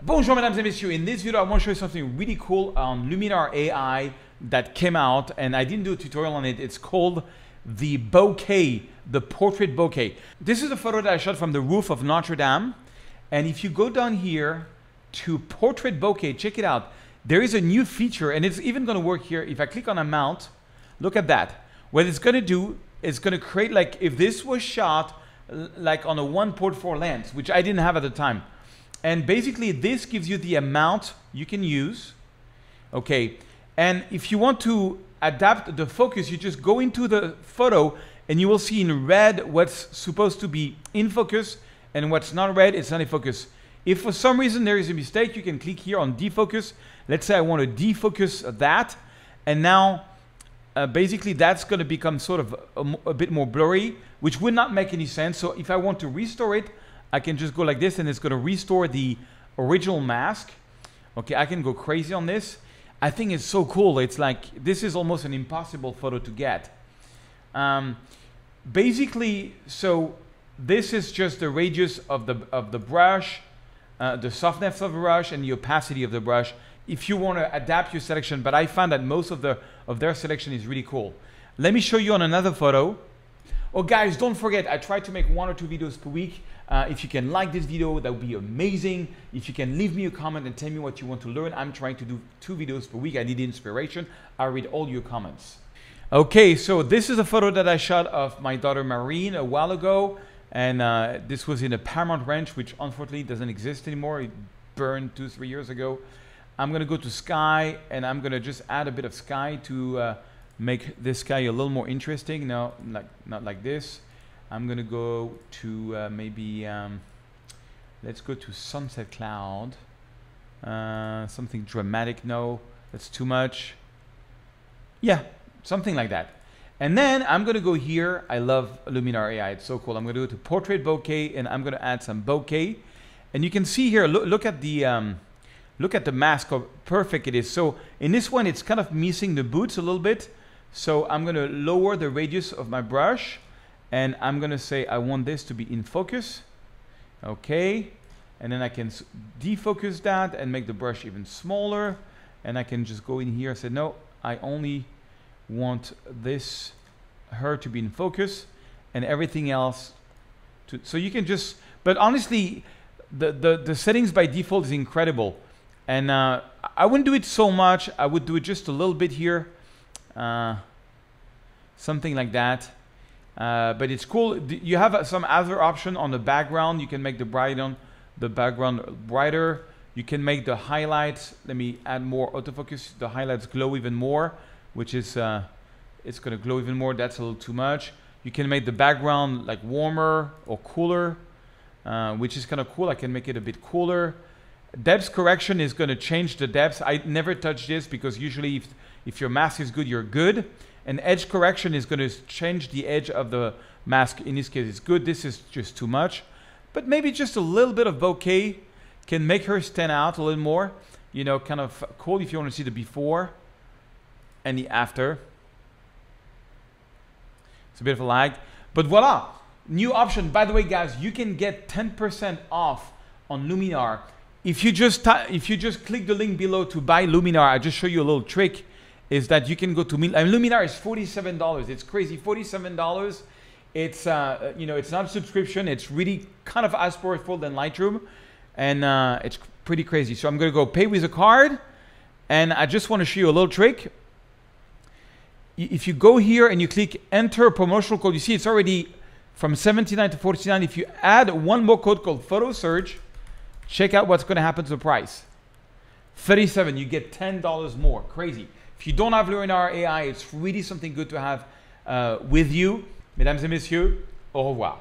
Bonjour mesdames et messieurs, in this video I want to show you something really cool on Luminar AI that came out and I didn't do a tutorial on it. It's called the bokeh, the portrait bokeh. This is a photo that I shot from the roof of Notre Dame and if you go down here to portrait bokeh, check it out. There is a new feature and it's even going to work here. If I click on a mount, look at that. What it's going to do, it's going to create like if this was shot like on a 1.4 lens, which I didn't have at the time and basically this gives you the amount you can use. Okay. And if you want to adapt the focus, you just go into the photo and you will see in red what's supposed to be in focus and what's not red, it's not in focus. If for some reason there is a mistake, you can click here on defocus. Let's say I want to defocus that. And now uh, basically that's going to become sort of a, a bit more blurry, which would not make any sense. So if I want to restore it, I can just go like this and it's going to restore the original mask. Okay, I can go crazy on this. I think it's so cool. It's like, this is almost an impossible photo to get. Um, basically, so this is just the radius of the, of the brush, uh, the softness of the brush and the opacity of the brush if you want to adapt your selection, but I found that most of, the, of their selection is really cool. Let me show you on another photo. Oh guys, don't forget, I try to make one or two videos per week. Uh, if you can like this video, that would be amazing. If you can leave me a comment and tell me what you want to learn, I'm trying to do two videos per week. I need inspiration. I read all your comments. Okay, so this is a photo that I shot of my daughter Marine a while ago. And uh, this was in a Paramount Ranch, which unfortunately doesn't exist anymore. It burned two, three years ago. I'm gonna go to sky and I'm gonna just add a bit of sky to uh, make this guy a little more interesting. No, like, not like this. I'm gonna go to uh, maybe um, let's go to sunset cloud. Uh, something dramatic. No that's too much. Yeah something like that. And then I'm gonna go here. I love Luminar AI it's so cool. I'm gonna go to portrait bokeh and I'm gonna add some bokeh. And you can see here look, look at the um, look at the mask how perfect it is. So in this one it's kind of missing the boots a little bit so I'm gonna lower the radius of my brush and I'm gonna say I want this to be in focus. Okay and then I can defocus that and make the brush even smaller. And I can just go in here and say no I only want this her to be in focus and everything else to so you can just but honestly the the, the settings by default is incredible. And uh, I wouldn't do it so much. I would do it just a little bit here uh, something like that uh, but it's cool. You have some other option on the background. You can make the bright on the background brighter. You can make the highlights. Let me add more autofocus. The highlights glow even more, which is uh, it's to glow even more. That's a little too much. You can make the background like warmer or cooler, uh, which is kind of cool. I can make it a bit cooler. Depth correction is going to change the depth. I never touch this because usually if, if your mask is good, you're good. And edge correction is going to change the edge of the mask. In this case, it's good. This is just too much. But maybe just a little bit of bokeh can make her stand out a little more. You know, kind of cool if you want to see the before and the after. It's a bit of a lag. But voila, new option. By the way, guys, you can get 10% off on Luminar. If you just if you just click the link below to buy Luminar, I just show you a little trick is that you can go to mean, Luminar is forty-seven dollars. It's crazy, forty-seven dollars. It's uh, you know it's not a subscription. It's really kind of as powerful than Lightroom, and uh, it's pretty crazy. So I'm gonna go pay with a card, and I just want to show you a little trick. If you go here and you click enter promotional code, you see it's already from 79 to 49. If you add one more code called photo surge, check out what's going to happen to the price. 37, you get $10 more. Crazy. If you don't have Luminar AI, it's really something good to have uh, with you. Mesdames et messieurs, au revoir.